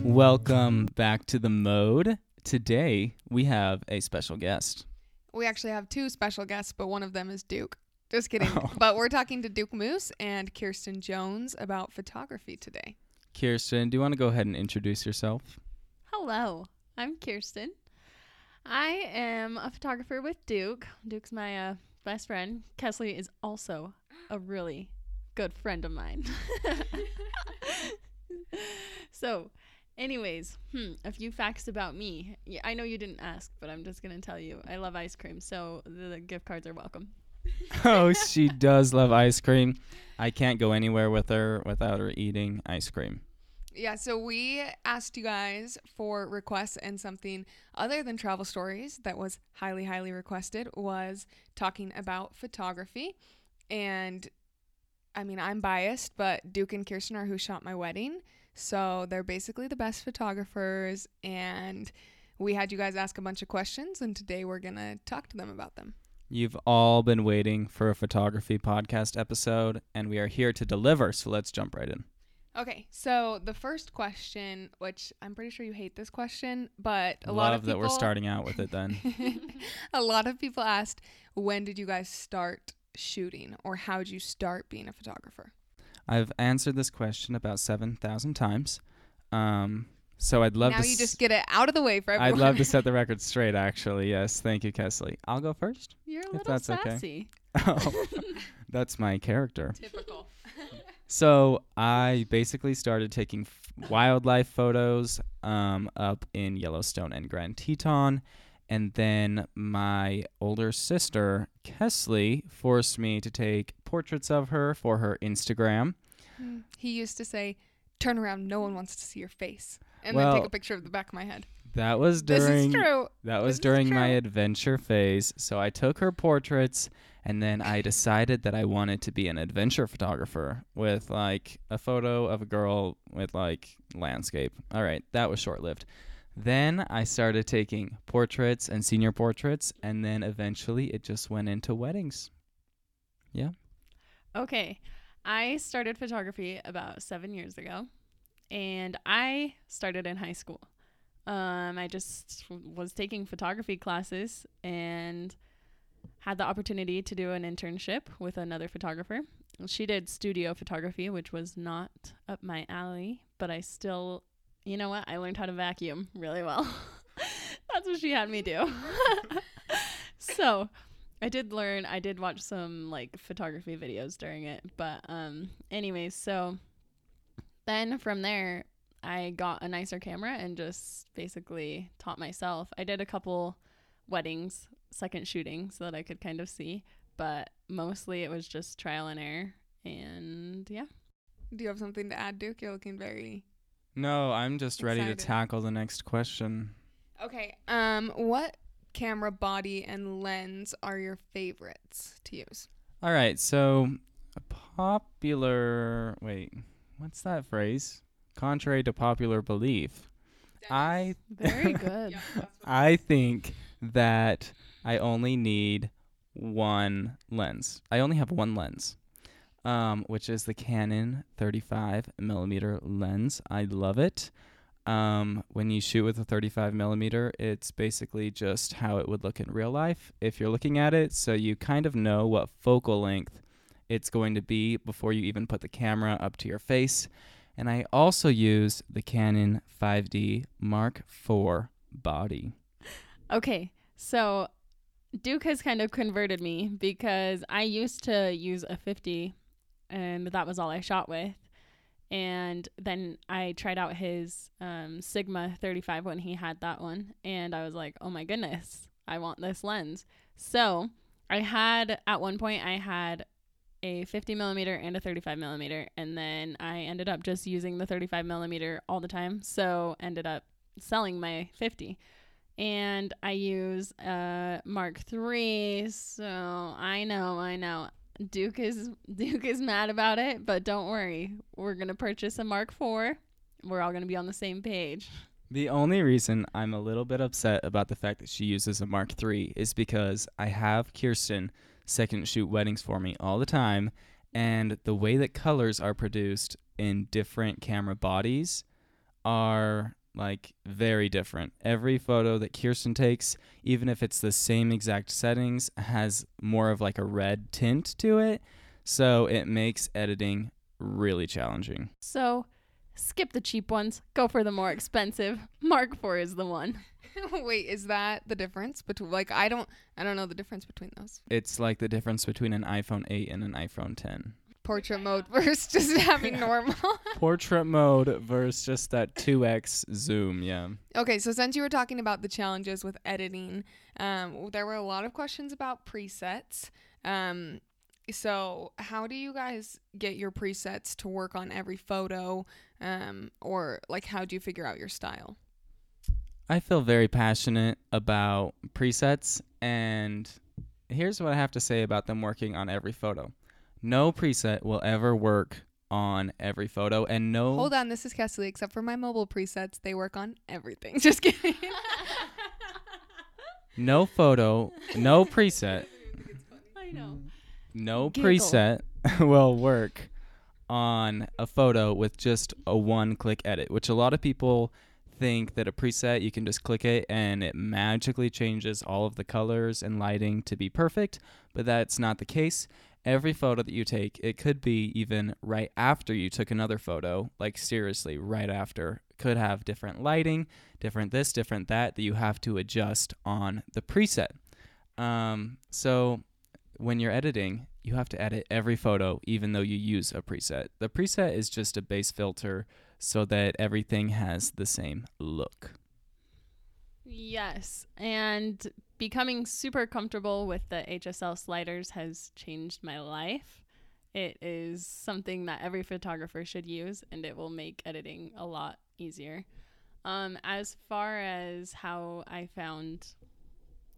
Welcome back to the mode. Today we have a special guest. We actually have two special guests, but one of them is Duke. Just kidding. Oh. But we're talking to Duke Moose and Kierstin Jones about photography today. Kierstin, do you want to go ahead and introduce yourself? Hello, I'm Kierstin. I am a photographer with Duke. Duke's my uh, best friend. Kaestle is also a really good friend of mine. so, anyways, hmm, a few facts about me. I know you didn't ask, but I'm just to tell you. I love ice cream, so the gift cards are welcome. oh, she does love ice cream. I can't go anywhere with her without her eating ice cream. Yeah, so we asked you guys for requests and something other than travel stories that was highly, highly requested was talking about photography. And I mean, I'm biased, but Duke and Kierstin are who shot my wedding. So they're basically the best photographers. And we had you guys ask a bunch of questions, and today we're going to talk to them about them. You've all been waiting for a photography podcast episode, and we are here to deliver. So let's jump right in. Okay, so the first question, which I'm pretty sure you hate this question, but a Love lot of that people, we're starting out with it then. a lot of people asked, when did you guys start shooting, or how did you start being a photographer? I've answered this question about 7,000 times. Um, so I'd love now to Now you s- just get it out of the way for everyone. I'd love to set the record straight, actually. Yes. Thank you, Kaestle. I'll go first. You're a If little that's okay. sassy. Oh, that's my character. Typical. So I basically started taking f- wildlife photos um, up in Yellowstone and Grand Teton. And then my older sister, Kaestle, forced me to take portraits of her for her Instagram. Hmm. he used to say, "Turn around, no one wants to see your face," and Well, then take a picture of the back of my head. That was This during is true. That was is during my adventure phase. So I took her portraits and then I decided that I wanted to be an adventure photographer with like a photo of a girl with like landscape. All right, that was short lived. Then I started taking portraits and senior portraits, and then eventually it just went into weddings. Yeah. Okay. I started photography about seven years ago, and I started in high school. Um, I just was taking photography classes and had the opportunity to do an internship with another photographer. She did studio photography, which was not up my alley, but I still, you know what? I learned how to vacuum really well. That's what she had me do. so, I did learn. I did watch some like photography videos during it, but um anyways, so then from there I got a nicer camera and just basically taught myself. I did a couple weddings, second shooting so that I could kind of see, but mostly it was just trial and error and yeah. Do you have something to add, Duke? You're looking very No, I'm just ready to tackle the next question. okay. Um, what camera body and lens are your favorites to use? All right, so a popular wait, what's that phrase? Contrary to popular belief, I Very good. I think that I only need one lens. I only have one lens, um, which is the Canon 35 millimeter lens. I love it. Um, when you shoot with a 35 millimeter, it's basically just how it would look in real life if you're looking at it. So you kind of know what focal length it's going to be before you even put the camera up to your face. And I also use the Canon 5D Mark IV body. Okay, so Duke has kind of converted me because I used to use a 50 and that was all I shot with. And then I tried out his um, Sigma 35 when he had that one. And I was like, oh my goodness, I want this lens. So I had, at one point, I had a 50 millimeter and a 35 millimeter. And then I ended up just using the 35 millimeter all the time. So ended up selling my 50 and I use uh Mark III. So I know, I know. Duke is Duke is mad about it, but don't worry. We're gonna purchase a Mark IV. We're all gonna be on the same page. The only reason I'm a little bit upset about the fact that she uses a Mark III is because I have Kierstin second shoot weddings for me all the time. And the way that colors are produced in different camera bodies are like very different. Every photo that Kierstin takes, even if it's the same exact settings, has more of like a red tint to it. So it makes editing really challenging. So skip the cheap ones, go for the more expensive. Mark IV is the one. Wait, is that the difference between like I don't I don't know the difference between those. It's like the difference between an iPhone 8 and an iPhone 10. Portrait mode versus just having normal. Portrait mode versus just that 2x zoom, yeah. Okay, so since you were talking about the challenges with editing, um, there were a lot of questions about presets. Um, so how do you guys get your presets to work on every photo, um, or like how do you figure out your style? I feel very passionate about presets, and here's what I have to say about them working on every photo. No preset will ever work on every photo, and no. Hold on, this is Kaestle. Except for my mobile presets, they work on everything. Just kidding. no photo, no preset, I know. no Giggle. preset will work on a photo with just a one click edit, which a lot of people think that a preset you can just click it and it magically changes all of the colors and lighting to be perfect, but that's not the case. Every photo that you take, it could be even right after you took another photo, like seriously, right after, could have different lighting, different this, different that, that you have to adjust on the preset. Um, so when you're editing, you have to edit every photo, even though you use a preset. The preset is just a base filter so that everything has the same look. Yes, and becoming super comfortable with the HSL sliders has changed my life. It is something that every photographer should use, and it will make editing a lot easier. Um, as far as how I found,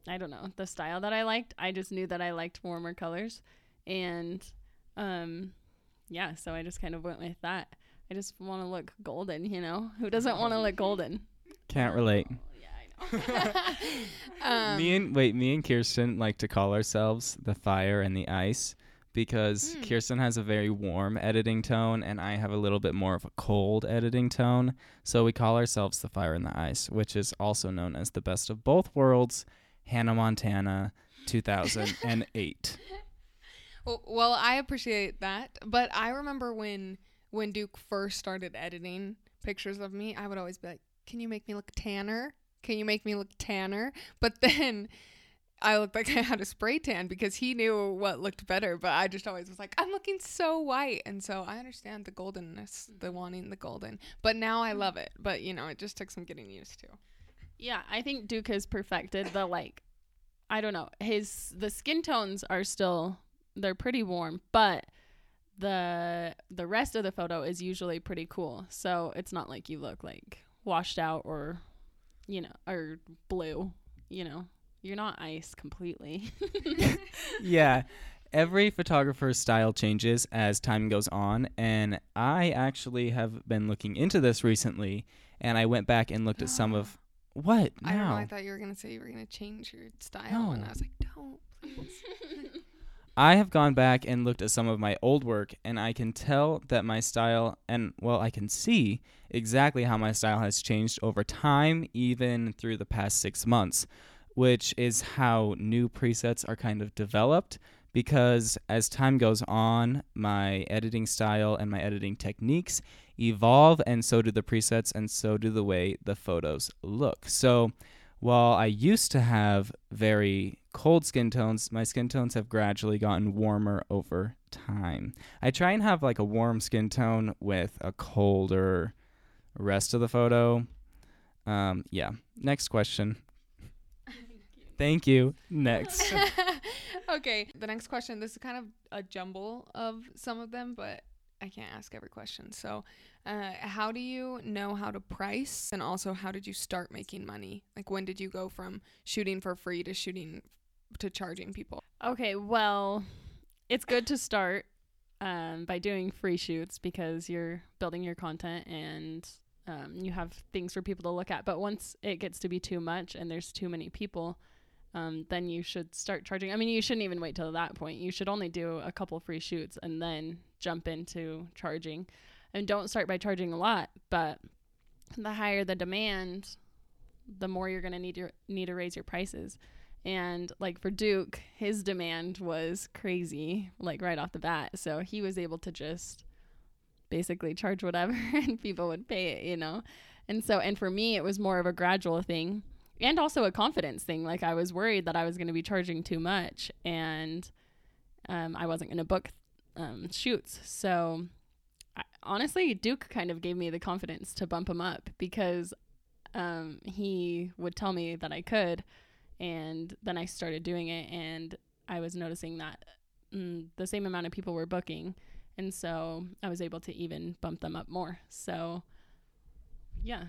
I don't know, the style that I liked, I just knew that I liked warmer colors, and um, yeah, so I just kind of went with that. I just want to look golden, you know. Who doesn't want to look golden? Can't relate. Yeah, I know. um, me and wait, me and Kierstin like to call ourselves the fire and the ice because Hmm. Kierstin has a very warm editing tone and I have a little bit more of a cold editing tone. So we call ourselves the fire and the ice, which is also known as the best of both worlds, Hannah Montana 2008. Well, well, I appreciate that, but I remember when when Duke first started editing pictures of me, I would always be like, "Can you make me look tanner? Can you make me look tanner?" But then I looked like I had a spray tan because he knew what looked better, but I just always was like, "I'm looking so white." And so I understand the goldenness, the wanting the golden. But now I love it, but you know, it just took some getting used to. Yeah, I think Duke has perfected the like I don't know. His the skin tones are still they're pretty warm, but the the rest of the photo is usually pretty cool. So it's not like you look like washed out or you know, or blue, you know. You're not ice completely. yeah. Every photographer's style changes as time goes on, and I actually have been looking into this recently, and I went back and looked at some of what I don't know. I thought you were gonna say you were gonna change your style, and I was like, "Don't." please." I have gone back and looked at some of my old work, and I can tell that my style, and well, I can see exactly how my style has changed over time, even through the past six months, which is how new presets are kind of developed. Because as time goes on, my editing style and my editing techniques evolve, and so do the presets, and so do the way the photos look. So, while I used to have very cold skin tones, my skin tones have gradually gotten warmer over time. I try and have like a warm skin tone with a colder rest of the photo. Um, yeah. Next question. Thank you. Next. okay, the next question. This is kind of a jumble of some of them, but I can't ask every question. So, uh, how do you know how to price, and also how did you start making money? Like, when did you go from shooting for free to shooting to charging people? Okay, well, it's good to start um, by doing free shoots because you're building your content and um, you have things for people to look at. But once it gets to be too much and there's too many people, um, then you should start charging. I mean, you shouldn't even wait till that point. You should only do a couple free shoots and then jump into charging. And don't start by charging a lot, but the higher the demand, the more you're going to need your need to raise your prices. And like for Duke, his demand was crazy, like right off the bat. So he was able to just basically charge whatever and people would pay it, you know. And so and for me it was more of a gradual thing and also a confidence thing. Like I was worried that I was going to be charging too much and um, I wasn't going to book um, shoots. So I, honestly, Duke kind of gave me the confidence to bump him up because um, he would tell me that I could, and then I started doing it, and I was noticing that mm, the same amount of people were booking, and so I was able to even bump them up more. So, yeah.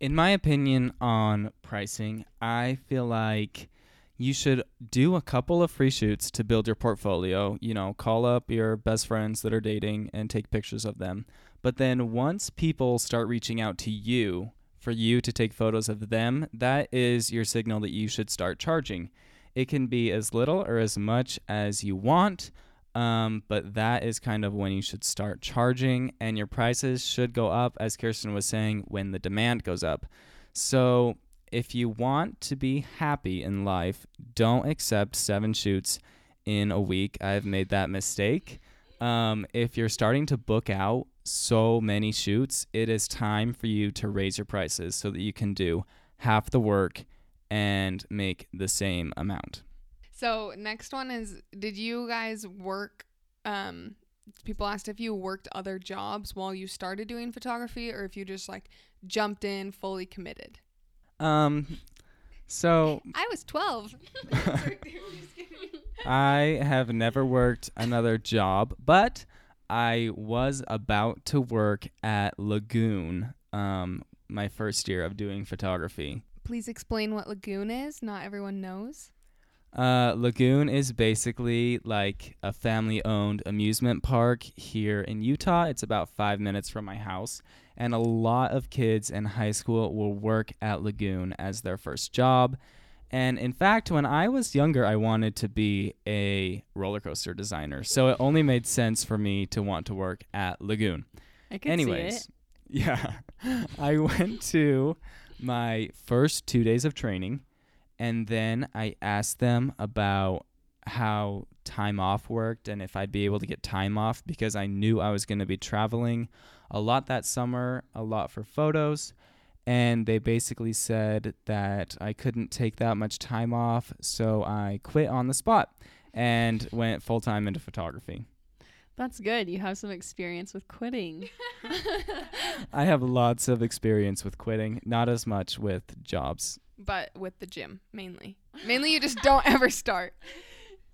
In my opinion on pricing, I feel like you should do a couple of free shoots to build your portfolio. You know, call up your best friends that are dating and take pictures of them. But then once people start reaching out to you for you to take photos of them, that is your signal that you should start charging. It can be as little or as much as you want, um, but that is kind of when you should start charging, and your prices should go up, as Kierstin was saying, when the demand goes up. So if you want to be happy in life, don't accept seven shoots in a week. I've made that mistake. Um, if you're starting to book out so many shoots, it is time for you to raise your prices so that you can do half the work and make the same amount. So next one is did you guys work um people asked if you worked other jobs while you started doing photography or if you just like jumped in fully committed? Um, so I was 12. I have never worked another job, but I was about to work at Lagoon um, my first year of doing photography. Please explain what Lagoon is. Not everyone knows. Uh, Lagoon is basically like a family owned amusement park here in Utah. It's about five minutes from my house. And a lot of kids in high school will work at Lagoon as their first job. And in fact, when I was younger, I wanted to be a roller coaster designer. So it only made sense for me to want to work at Lagoon. I could Anyways, see it. yeah, I went to my first two days of training, and then I asked them about how time off worked and if I'd be able to get time off because I knew I was going to be traveling a lot that summer, a lot for photos. And they basically said that I couldn't take that much time off, so I quit on the spot and went full time into photography. That's good. You have some experience with quitting. I have lots of experience with quitting, not as much with jobs. But with the gym, mainly. Mainly, you just don't ever start.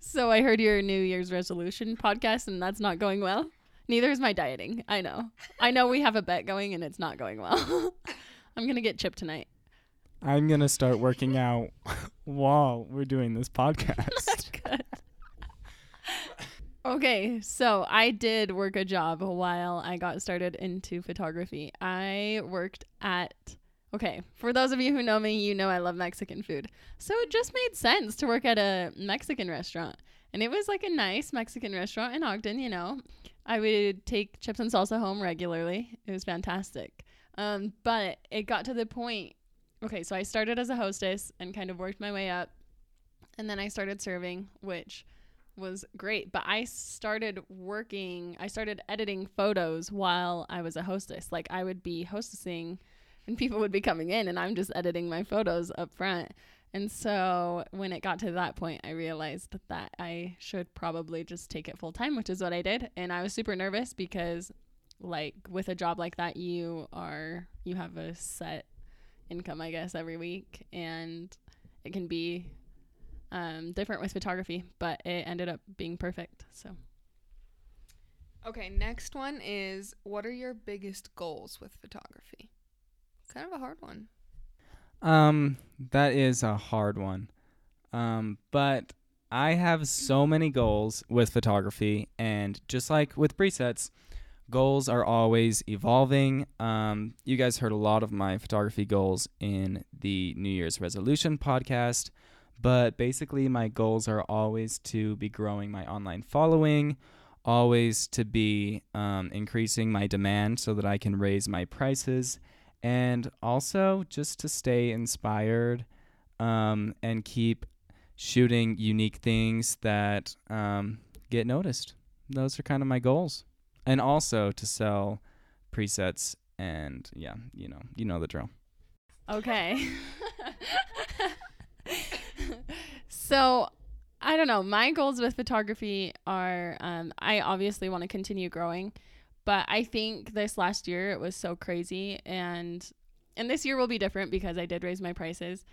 So I heard your New Year's resolution podcast, and that's not going well. Neither is my dieting. I know. I know we have a bet going, and it's not going well. I'm gonna get chipped tonight. I'm going to start working out while we're doing this podcast. Okay, so I did work a job while I got started into photography. I worked at Okay, for those of you who know me, you know I love Mexican food. So it just made sense to work at a Mexican restaurant. And it was like a nice Mexican restaurant in Ogden, you know. I would take chips and salsa home regularly. It was fantastic. Um, but it got to the point. Okay, so I started as a hostess and kind of worked my way up. And then I started serving, which was great. But I started working, I started editing photos while I was a hostess. Like I would be hostessing and people would be coming in and I'm just editing my photos up front. And so when it got to that point, I realized that I should probably just take it full time, which is what I did. And I was super nervous because like with a job like that, you are you have a set income, I guess, every week and it can be um, different with photography, but it ended up being perfect. So Okay, next one is what are your biggest goals with photography? Kind of a hard one. Um, that is a hard one. Um, but I have so many goals with photography, and just like with presets, goals are always evolving. Um, you guys heard a lot of my photography goals in the New Year's resolution podcast, but basically, my goals are always to be growing my online following, always to be um, increasing my demand so that I can raise my prices, and also just to stay inspired um, and keep shooting unique things that um, get noticed. Those are kind of my goals and also to sell presets and yeah, you know, you know the drill. Okay. so I don't know. My goals with photography are um, I obviously want to continue growing, but I think this last year it was so crazy and and this year will be different because I did raise my prices.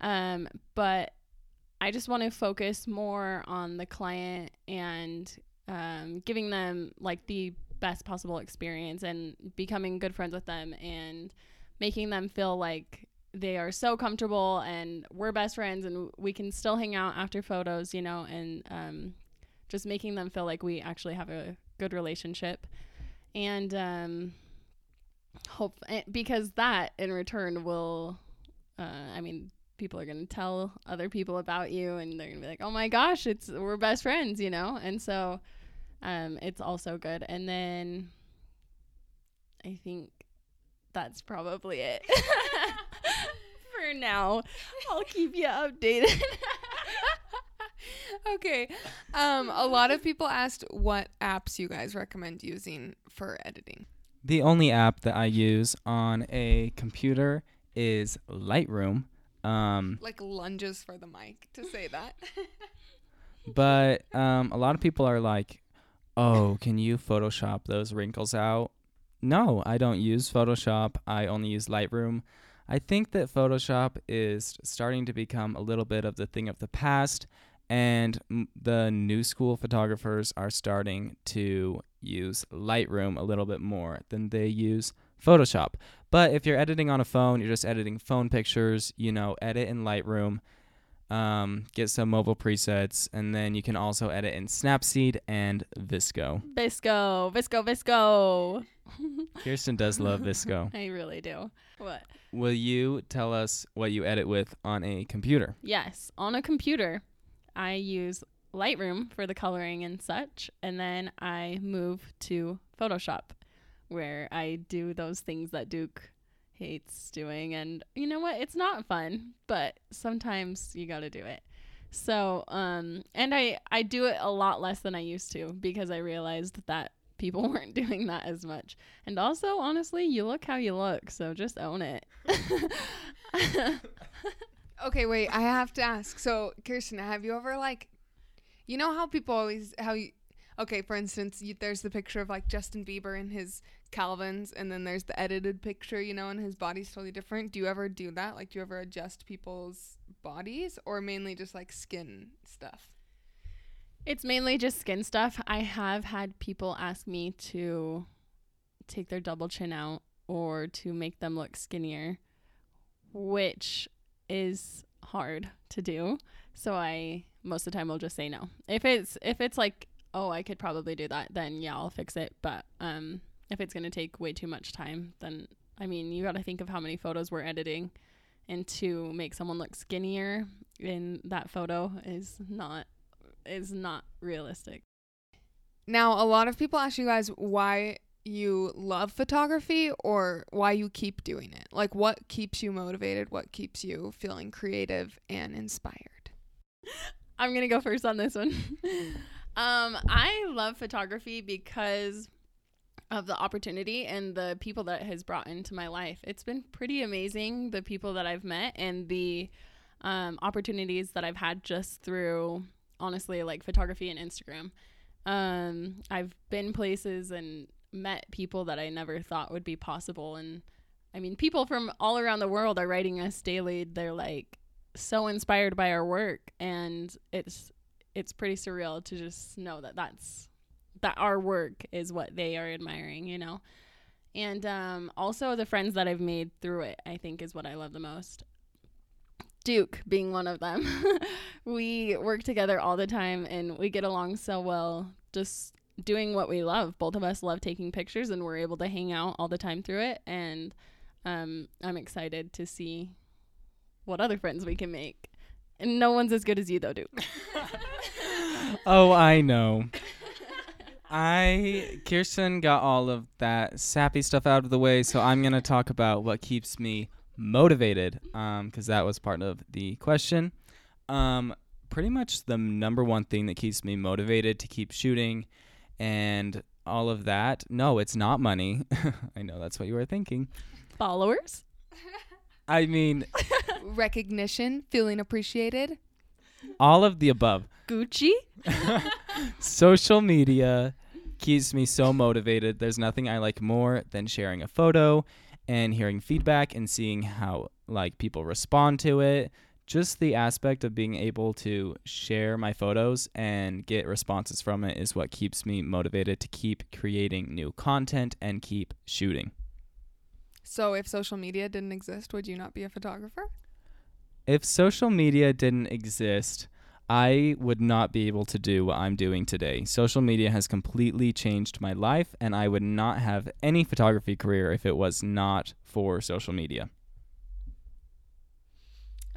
Um, but I just want to focus more on the client and um, giving them like the best possible experience and becoming good friends with them and making them feel like they are so comfortable and we're best friends and we can still hang out after photos, you know, and um, just making them feel like we actually have a good relationship. And um, hope eh, because that in return will, uh, I mean, people are going to tell other people about you and they're going to be like, oh my gosh, it's we're best friends, you know? And so um, it's also good. And then I think that's probably it for now. I'll keep you updated. okay. Um, a lot of people asked what apps you guys recommend using for editing. The only app that I use on a computer is Lightroom. Um, like lunges for the mic to say that. but um, a lot of people are like, oh, can you Photoshop those wrinkles out? No, I don't use Photoshop. I only use Lightroom. I think that Photoshop is starting to become a little bit of the thing of the past, and m- the new school photographers are starting to use Lightroom a little bit more than they use Photoshop. But if you're editing on a phone, you're just editing phone pictures, you know, edit in Lightroom um, get some mobile presets, and then you can also edit in Snapseed and VSCO. VSCO, VSCO, VSCO. Kierstin does love VSCO. I really do. What? Will you tell us what you edit with on a computer? Yes, on a computer, I use Lightroom for the coloring and such, and then I move to Photoshop, where I do those things that Duke hates doing. And you know what? It's not fun but sometimes you got to do it. So um and i i do it a lot less than i used to because i realized that people weren't doing that as much. And also honestly you look how you look so just own it. Okay wait i have to ask. So kierstin have you ever like you know how people always how you okay for instance you, there's the picture of like justin bieber in his Calvin's, and then there's the edited picture, you know, and his body's totally different. Do you ever do that? Like, do you ever adjust people's bodies, or mainly just like skin stuff? It's mainly just skin stuff. I have had people ask me to take their double chin out or to make them look skinnier, which is hard to do. So I most of the time will just say no. If it's if it's like, oh, I could probably do that, then yeah, I'll fix it. But um if it's going to take way too much time, then I mean, you got to think of how many photos we're editing and to make someone look skinnier in that photo is not is not realistic. Now, a lot of people ask you guys why you love photography or why you keep doing it. Like what keeps you motivated? What keeps you feeling creative and inspired? I'm going to go first on this one. um I love photography because of the opportunity and the people that has brought into my life. It's been pretty amazing the people that I've met and the um, opportunities that I've had just through honestly like photography and Instagram. Um, I've been places and met people that I never thought would be possible and I mean people from all around the world are writing us daily. They're like so inspired by our work and it's it's pretty surreal to just know that that's that our work is what they are admiring, you know. And um, also the friends that I've made through it, I think, is what I love the most. Duke being one of them. we work together all the time and we get along so well just doing what we love. Both of us love taking pictures, and we're able to hang out all the time through it. And um, I'm excited to see what other friends we can make. And no one's as good as you, though, Duke. oh, I know. I Kierstin got all of that sappy stuff out of the way, so I'm gonna talk about what keeps me motivated, um, because that was part of the question. Um, pretty much the number one thing that keeps me motivated to keep shooting, and all of that. No, it's not money. I know that's what you were thinking. Followers. I mean, Recognition, feeling appreciated. all of the above. Gucci. Social media keeps me so motivated. There's nothing I like more than sharing a photo and hearing feedback and seeing how like people respond to it. Just the aspect of being able to share my photos and get responses from it is what keeps me motivated to keep creating new content and keep shooting. So, if social media didn't exist, would you not be a photographer? If social media didn't exist, I would not be able to do what I'm doing today. Social media has completely changed my life, and I would not have any photography career if it was not for social media.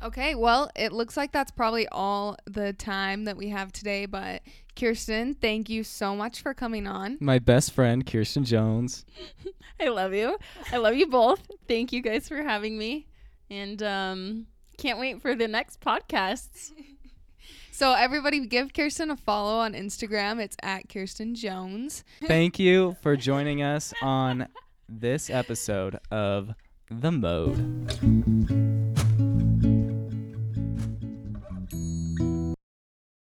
Okay, well, it looks like that's probably all the time that we have today. But Kierstin, thank you so much for coming on. My best friend, Kierstin Jones. I love you. I love you both. Thank you guys for having me. And um can't wait for the next podcasts. So, everybody give Kierstin a follow on Instagram. It's at Kierstin Jones. Thank you for joining us on this episode of The Mode.